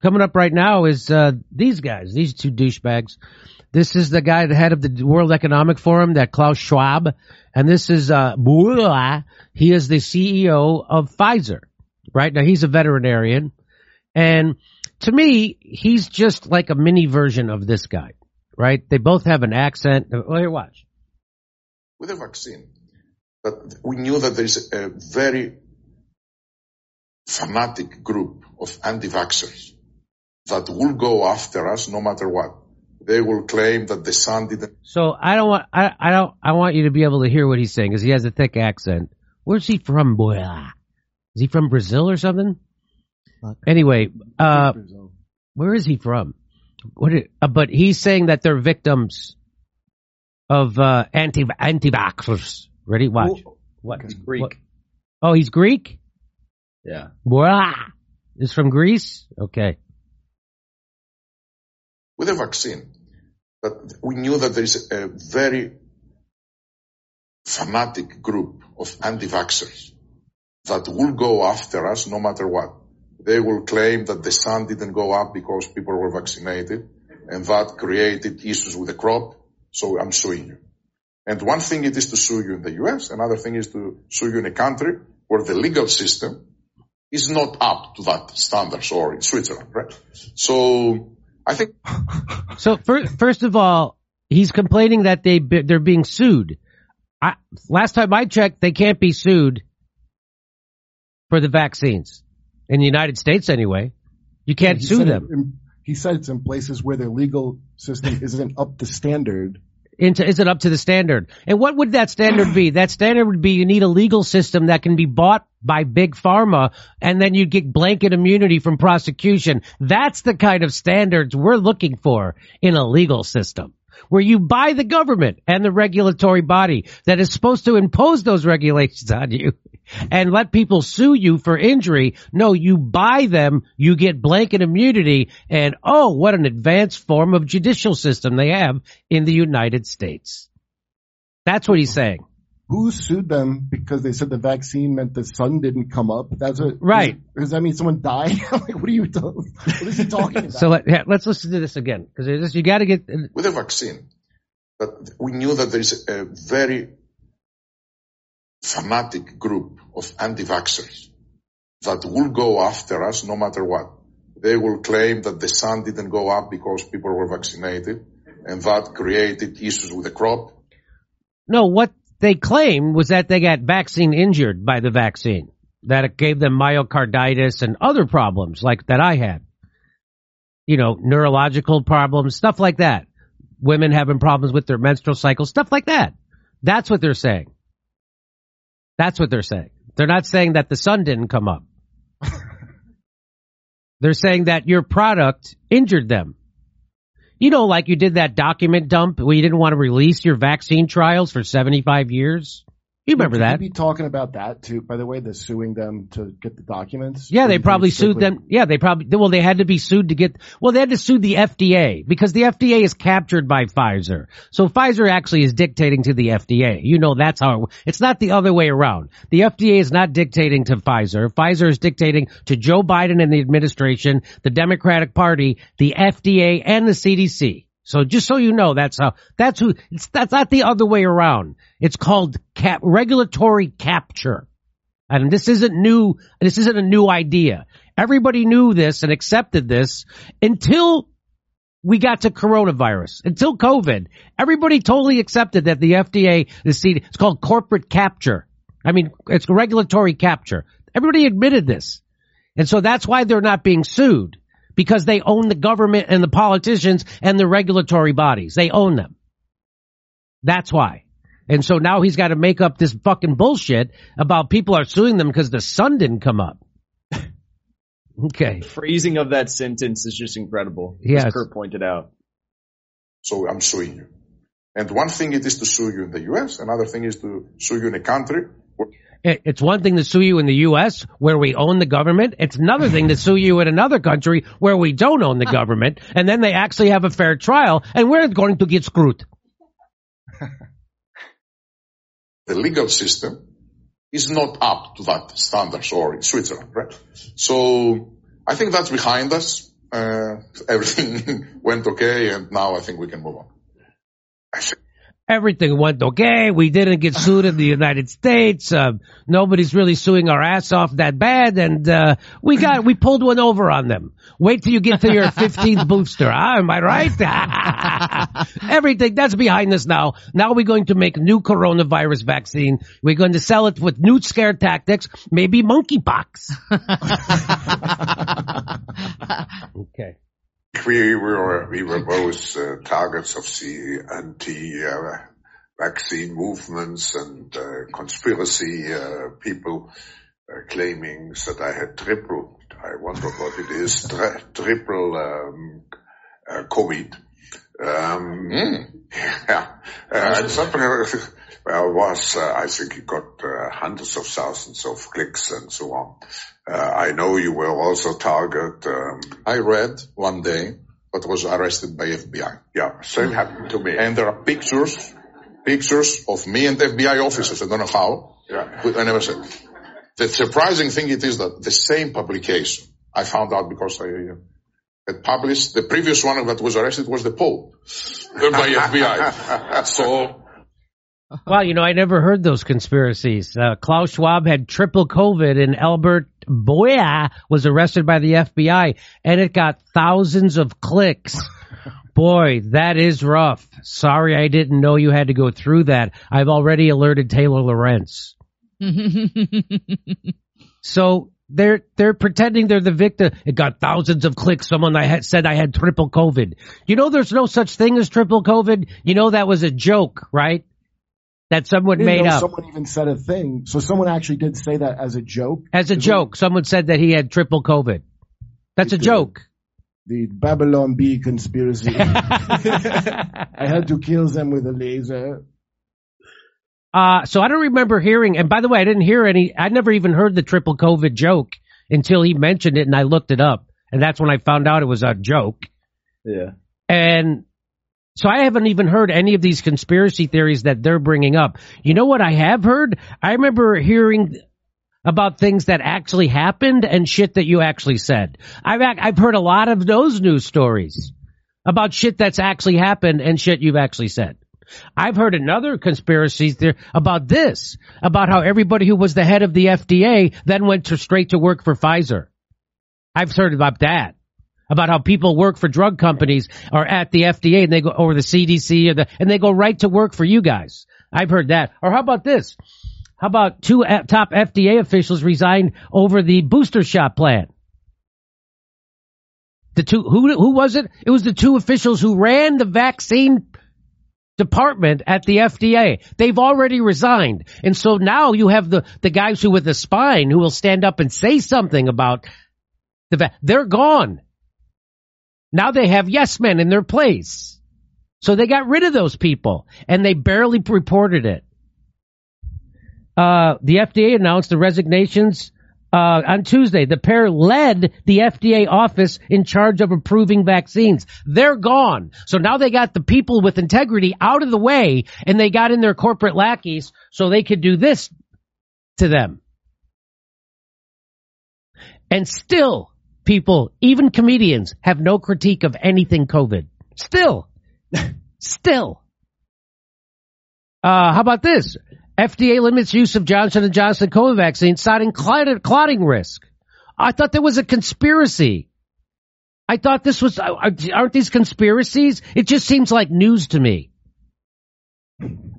Coming up right now is uh, these guys, these two douchebags. This is the guy, the head of the World Economic Forum, that Klaus Schwab, and this is uh, he is the CEO of Pfizer. Right now, he's a veterinarian, and to me, he's just like a mini version of this guy. Right? They both have an accent. Well, here, watch. With a vaccine, but we knew that there's a very fanatic group of anti-vaxxers that will go after us no matter what. They will claim that the sun didn't. So I don't want, I, I don't, I want you to be able to hear what he's saying because he has a thick accent. Where's he from, boy? Is he from Brazil or something? Anyway, uh, where is he from? What? Uh, but he's saying that they're victims of uh, anti anti vaxxers. Ready? Watch. What? He's Greek. What? Oh, he's Greek. Yeah. Blah. Is from Greece. Okay. With a vaccine, but we knew that there is a very fanatic group of anti-vaxxers that will go after us no matter what. They will claim that the sun didn't go up because people were vaccinated and that created issues with the crop. So I'm suing you. And one thing it is to sue you in the US, another thing is to sue you in a country where the legal system is not up to that standards or in Switzerland, right? So I think. so first, first of all, he's complaining that they they're being sued. I, last time I checked, they can't be sued for the vaccines in the United States anyway. You can't sue them. In, he said it's in places where their legal system isn't up to standard into is it up to the standard? And what would that standard be? That standard would be you need a legal system that can be bought by big pharma and then you get blanket immunity from prosecution. That's the kind of standards we're looking for in a legal system where you buy the government and the regulatory body that is supposed to impose those regulations on you and let people sue you for injury. No, you buy them, you get blanket immunity, and oh, what an advanced form of judicial system they have in the United States. That's what he's saying. Who sued them because they said the vaccine meant the sun didn't come up? That's what, right. Does, does that mean someone died? like, what are you, talking, what is he talking about? so let, yeah, let's listen to this again because you got to get with a vaccine. But we knew that there is a very fanatic group of anti-vaxxers that will go after us no matter what. They will claim that the sun didn't go up because people were vaccinated and that created issues with the crop. No, what they claimed was that they got vaccine injured by the vaccine, that it gave them myocarditis and other problems like that I had. You know, neurological problems, stuff like that. Women having problems with their menstrual cycle, stuff like that. That's what they're saying. That's what they're saying. They're not saying that the sun didn't come up. they're saying that your product injured them. You know, like you did that document dump where you didn't want to release your vaccine trials for 75 years. You remember that? be talking about that too. By the way, the suing them to get the documents. Yeah, they probably sued them. Yeah, they probably. Well, they had to be sued to get. Well, they had to sue the FDA because the FDA is captured by Pfizer. So Pfizer actually is dictating to the FDA. You know, that's how it, it's not the other way around. The FDA is not dictating to Pfizer. Pfizer is dictating to Joe Biden and the administration, the Democratic Party, the FDA, and the CDC. So just so you know, that's how, that's who, it's, that's not the other way around. It's called cap, regulatory capture. And this isn't new, this isn't a new idea. Everybody knew this and accepted this until we got to coronavirus, until COVID. Everybody totally accepted that the FDA, the CD, it's called corporate capture. I mean, it's regulatory capture. Everybody admitted this. And so that's why they're not being sued because they own the government and the politicians and the regulatory bodies. They own them. That's why. And so now he's got to make up this fucking bullshit about people are suing them because the sun didn't come up. okay. The phrasing of that sentence is just incredible. Yes. As Kurt pointed out. So I'm suing you. And one thing it is to sue you in the US, another thing is to sue you in a country it's one thing to sue you in the U.S. where we own the government. It's another thing to sue you in another country where we don't own the government. And then they actually have a fair trial and we're going to get screwed. the legal system is not up to that standards or in Switzerland, right? So I think that's behind us. uh, everything went okay, and now I think we can move on. Everything went okay. We didn't get sued in the United States. Uh, nobody's really suing our ass off that bad, and uh, we got we pulled one over on them. Wait till you get to your 15th booster. Huh? Am I right? Everything that's behind us now. Now we're going to make new coronavirus vaccine. We're going to sell it with new scare tactics, maybe monkeypox. okay. We were we were both uh, targets of the anti-vaccine movements and uh, conspiracy uh, people uh, claiming that I had triple. I wonder what it is. Tri- triple um, uh, COVID. Um, Yeah, uh, and something well, was uh, I think you got uh, hundreds of thousands of clicks and so on. Uh, I know you were also target. Um, I read one day but was arrested by FBI. yeah, same happened to me. And there are pictures, pictures of me and FBI officers. I don't know how. Yeah. I never said. The surprising thing it is that the same publication I found out because I uh, had published the previous one that was arrested was the Pope uh, by FBI. so Well, you know, I never heard those conspiracies. Uh, Klaus Schwab had triple COVID and Albert Bourla was arrested by the FBI and it got thousands of clicks. Boy, that is rough. Sorry I didn't know you had to go through that. I've already alerted Taylor Lorenz. So they're they're pretending they're the victim. It got thousands of clicks. Someone I had said I had triple COVID. You know, there's no such thing as triple COVID. You know that was a joke, right? That someone made up Someone even said a thing. So someone actually did say that as a joke. as a Is it joke. Someone said that he had triple COVID. That's a did. joke. The Babylon Bee conspiracy. I had to kill them with a laser. Uh, so I don't remember hearing, and by the way, I didn't hear any, I never even heard the triple COVID joke until he mentioned it and I looked it up. And that's when I found out it was a joke. Yeah. And so I haven't even heard any of these conspiracy theories that they're bringing up. You know what I have heard? I remember hearing about things that actually happened and shit that you actually said. I've I've heard a lot of those news stories about shit that's actually happened and shit you've actually said. I've heard another conspiracy there about this, about how everybody who was the head of the FDA then went to straight to work for Pfizer. I've heard about that. About how people work for drug companies or at the FDA and they go, or the CDC or the, and they go right to work for you guys. I've heard that. Or how about this? How about two top FDA officials resigned over the booster shot plan? The two, who, who was it? It was the two officials who ran the vaccine department at the FDA. They've already resigned. And so now you have the, the guys who with the spine who will stand up and say something about the, they're gone. Now they have yes men in their place. So they got rid of those people and they barely reported it. Uh, the FDA announced the resignations uh, on Tuesday. The pair led the FDA office in charge of approving vaccines. They're gone. So now they got the people with integrity out of the way and they got in their corporate lackeys so they could do this to them. And still, people, even comedians, have no critique of anything COVID. Still. still. Uh, how about this? FDA limits use of Johnson & Johnson COVID vaccine, citing clotting, risk. I thought there was a conspiracy. I thought this was, aren't these conspiracies? It just seems like news to me.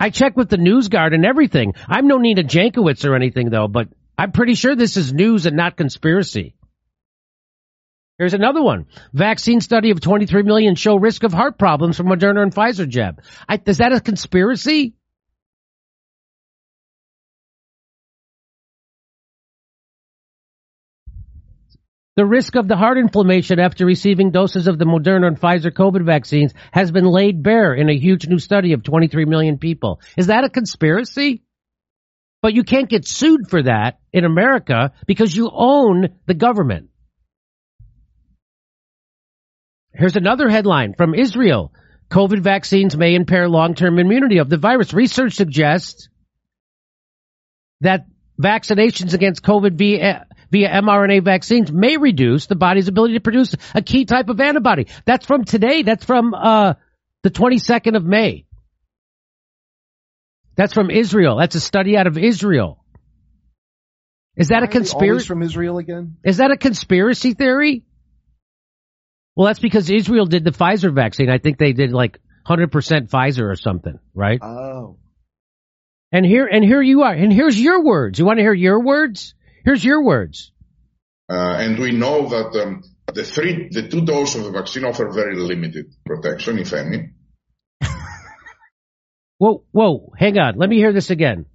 I checked with the NewsGuard and everything. I'm no Nina Jankowicz or anything though, but I'm pretty sure this is news and not conspiracy. Here's another one. Vaccine study of 23 million show risk of heart problems from Moderna and Pfizer jab. I, is that a conspiracy? The risk of the heart inflammation after receiving doses of the Moderna and Pfizer COVID vaccines has been laid bare in a huge new study of 23 million people. Is that a conspiracy? But you can't get sued for that in America because you own the government. Here's another headline from Israel. COVID vaccines may impair long-term immunity of the virus. Research suggests that vaccinations against COVID via mRNA vaccines may reduce the body's ability to produce a key type of antibody. That's from today. That's from, uh, the 22nd of May. That's from Israel. That's a study out of Israel. Is that Why a are they always conspiracy? from Israel again? Is that a conspiracy theory? Well, that's because Israel did the Pfizer vaccine. I think they did like 100% Pfizer or something, right? Oh. And here, and here you are. And here's your words. You want to hear your words? Here's your words. Uh, and we know that um, the three, the two doses of the vaccine offer very limited protection, if any. Whoa, whoa, hang on. Let me hear this again.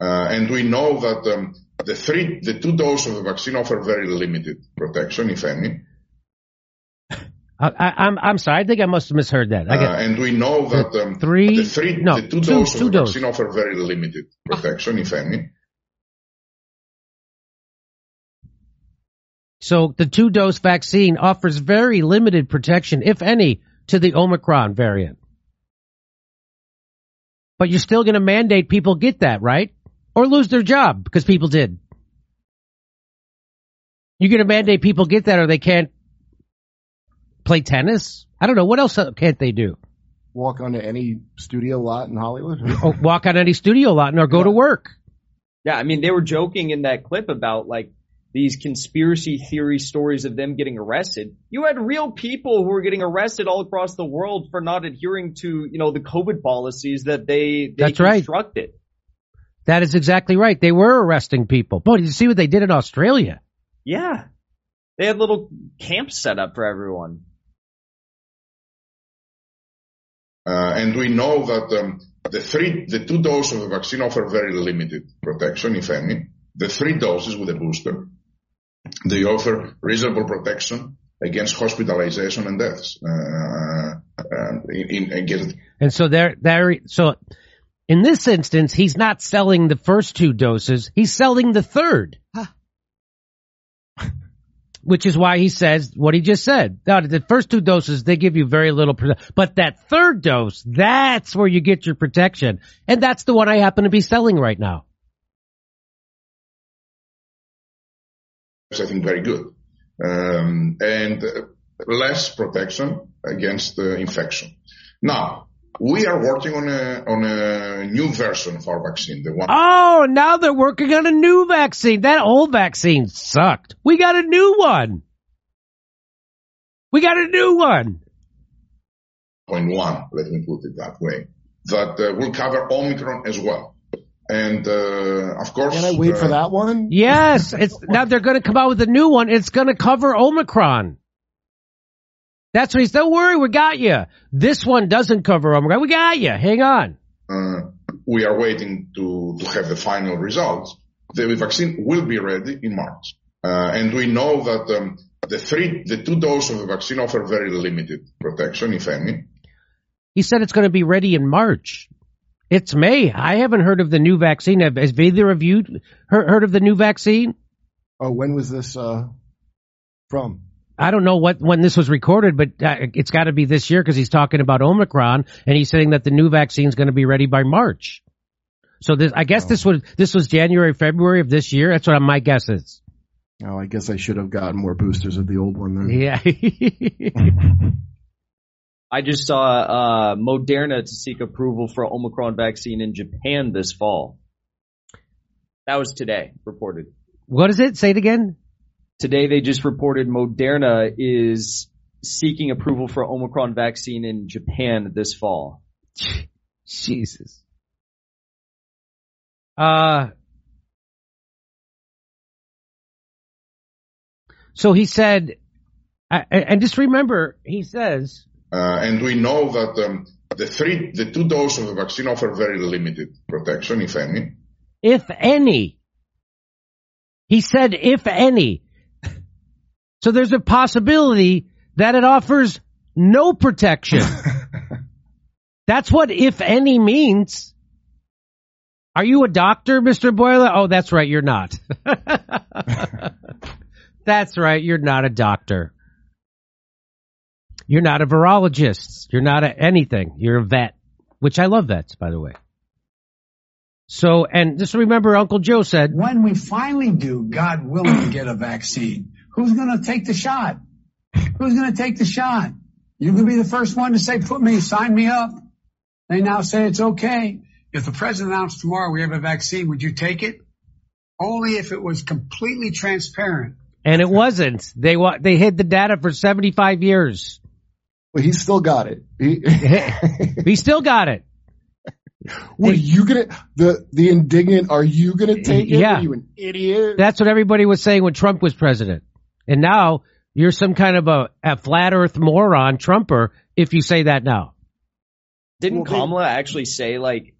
Uh, and we know that um, the three, the two doses of the vaccine offer very limited protection, if any. I, I, I'm, I'm sorry. I think I must have misheard that. Uh, and we know that um, three- the three, no, the two, two- doses two of the vaccine offer very limited protection, if any. So the two dose vaccine offers very limited protection, if any, to the Omicron variant. But you're still going to mandate people get that, right? Or lose their job because people did. You're going to mandate people get that or they can't play tennis? I don't know. What else uh, can't they do? Walk onto any studio lot in Hollywood? Oh, walk on any studio lot or go to work? Yeah, I mean, they were joking in that clip about like these conspiracy theory stories of them getting arrested. You had real people who were getting arrested all across the world for not adhering to, you know, the COVID policies that they, they That's right. constructed. That is exactly right. They were arresting people. But did you see what they did in Australia? Yeah. They had little camps set up for everyone. Uh, and we know that um, the three, the two doses of the vaccine offer very limited protection, if any. The three doses with a booster, they offer reasonable protection against hospitalization and deaths. Uh, uh, in, in, against, And so there, there, so in this instance, he's not selling the first two doses. He's selling the third. Which is why he says what he just said. Now, the first two doses, they give you very little, prote- but that third dose, that's where you get your protection. And that's the one I happen to be selling right now. I think very good. Um, and less protection against uh, infection. Now, we are working on a, on a new version of our vaccine, the one Oh, now they're working on a new vaccine. That old vaccine sucked. We got a new one. We got a new one. point one, let me put it that way, that uh, will cover Omicron as well. And uh, of course, Can I wait uh, for that one? Yes, it's now they're going to come out with a new one. It's going to cover Omicron. That's what he's. Don't worry, we got you. This one doesn't cover Omicron. We got you. Hang on. Uh, we are waiting to to have the final results. The vaccine will be ready in March, uh, and we know that um, the three, the two doses of the vaccine offer very limited protection, if any. He said it's going to be ready in March. It's May. I haven't heard of the new vaccine. Have, has either of you heard, of the new vaccine? Oh, when was this uh, from? I don't know what when this was recorded, but uh, it's got to be this year because he's talking about Omicron and he's saying that the new vaccine is going to be ready by March. So this, I guess this was this was January, February of this year. That's what my guess is. Oh, I guess I should have gotten more boosters of the old one then. Yeah. I just saw uh, Moderna to seek approval for Omicron vaccine in Japan this fall. That was today reported. what is it? Say it again. Today they just reported Moderna is seeking approval for Omicron vaccine in Japan this fall. Jesus. Uh. So he said, and just remember, he says, and we know that um, the three, the two doses of the vaccine offer very limited protection, if any. if any. He said, if any. So there's a possibility that it offers no protection. That's what if any means. Are you a doctor, Mr. Bourla? Oh, that's right, you're not. that's right, you're not a doctor. You're not a virologist. You're not a anything. You're a vet, which I love vets, by the way. So, and just remember Uncle Joe said, when we finally do, God willing, get a vaccine, who's going to take the shot? Who's going to take the shot? You can be the first one to say, put me, sign me up. They now say it's okay. If the president announced tomorrow we have a vaccine, would you take it? Only if it was completely transparent. and it wasn't. They they hid the data for 75 years. But he still got it. He, He still got it. what are you gonna the the indignant? Are you gonna take it? Yeah. Are you an idiot? That's what everybody was saying when Trump was president. And now you're some kind of a, a flat earth moron, Trumper, if you say that now. Didn't Well, they- Kamala actually say like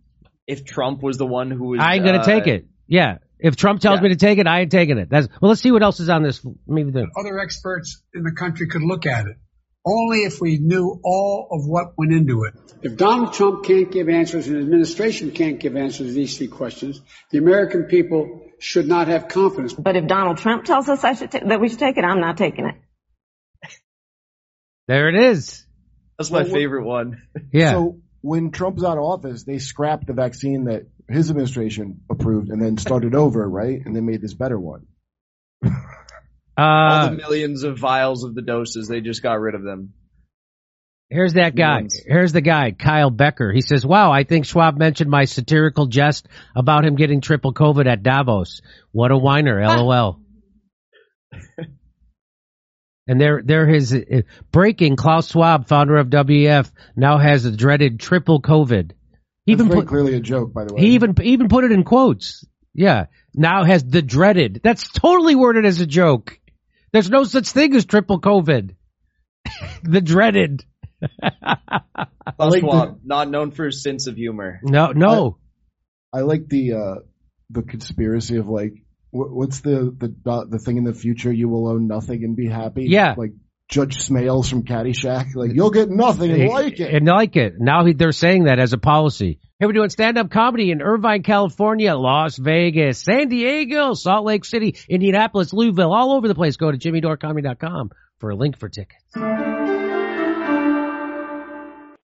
if Trump was the one who was I ain't gonna uh, take it. Yeah. If Trump tells Yeah. me to take it, I ain't taking it. That's, well, let's see what else is on this. Maybe the, Other experts in the country could look at it. Only if we knew all of what went into it. If Donald Trump can't give answers and the administration can't give answers to these three questions, the American people should not have confidence. But if Donald Trump tells us I should ta- that we should take it, I'm not taking it. there it is. That's my Well, favorite one. Yeah. So when Trump was out of office, they scrapped the vaccine that his administration approved and then started over, right? And they made this better one. All uh, the millions of vials of the doses, they just got rid of them. Here's that guy. Here's the guy, Kyle Becker. He says, wow, I think Schwab mentioned my satirical jest about him getting triple COVID at Davos. What a whiner, lol. and there, there his uh, breaking. Klaus Schwab, founder of WEF, now has the dreaded triple COVID. He even put, clearly a joke, by the way. he even, even put it in quotes. Yeah. Now has the dreaded. That's totally worded as a joke. There's no such thing as triple COVID. the dreaded. Klaus like Schwab, not known for his sense of humor. No, no. I like the uh the conspiracy of like what, what's the the the thing in the future you will own nothing and be happy. Yeah. like Judge Smails from Caddyshack. Like you'll get nothing and like it. And like it. Now he- they're saying that as a policy. Hey, we're doing stand-up comedy in Irvine, California, Las Vegas, San Diego, Salt Lake City, Indianapolis, Louisville, all over the place. Go to jimmydorecomedy.com for a link for tickets.